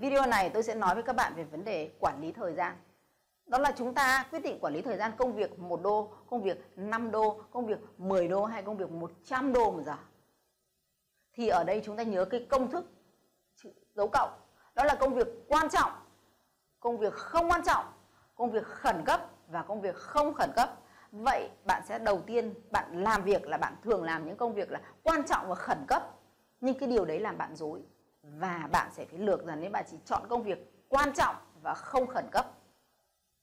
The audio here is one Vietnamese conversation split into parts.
video này tôi sẽ nói với các bạn về vấn đề quản lý thời gian đó là chúng ta quyết định quản lý thời gian công việc một đô, công việc 5 đô, công việc 10 đô hay công việc 100 đô một giờ. Thì ở đây chúng ta nhớ cái công thức dấu cộng. Đó là công việc quan trọng, công việc không quan trọng, công việc khẩn cấp và công việc không khẩn cấp. Vậy bạn sẽ đầu tiên bạn làm việc là bạn thường làm những công việc là quan trọng và khẩn cấp. Nhưng cái điều đấy làm bạn dối. Và bạn sẽ phải lược dần nếu bạn chỉ chọn công việc quan trọng và không khẩn cấp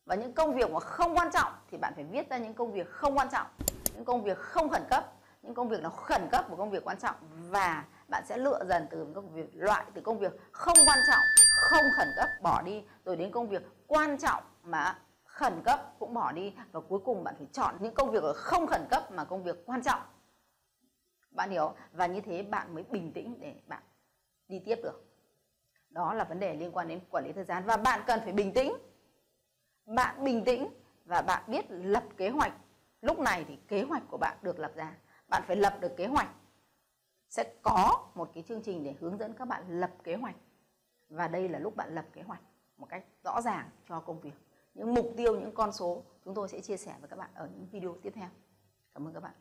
và những công việc mà không quan trọng thì bạn phải viết ra những công việc không quan trọng những công việc không khẩn cấp những công việc nó khẩn cấp và công việc quan trọng và bạn sẽ lựa dần từ công việc loại từ công việc không quan trọng không khẩn cấp bỏ đi rồi đến công việc quan trọng mà khẩn cấp cũng bỏ đi và cuối cùng bạn phải chọn những công việc không khẩn cấp mà công việc quan trọng. Bạn hiểu? Và như thế bạn mới bình tĩnh để bạn đi tiếp được. Đó là vấn đề liên quan đến quản lý thời gian và bạn cần phải bình tĩnh. Bạn bình tĩnh và bạn biết lập kế hoạch. Lúc này thì kế hoạch của bạn được lập ra. Bạn phải lập được kế hoạch. Sẽ có một cái chương trình để hướng dẫn các bạn lập kế hoạch. Và đây là lúc bạn lập kế hoạch một cách rõ ràng cho công việc mục tiêu, những con số chúng tôi sẽ chia sẻ với các bạn ở những video tiếp theo. Cảm ơn các bạn.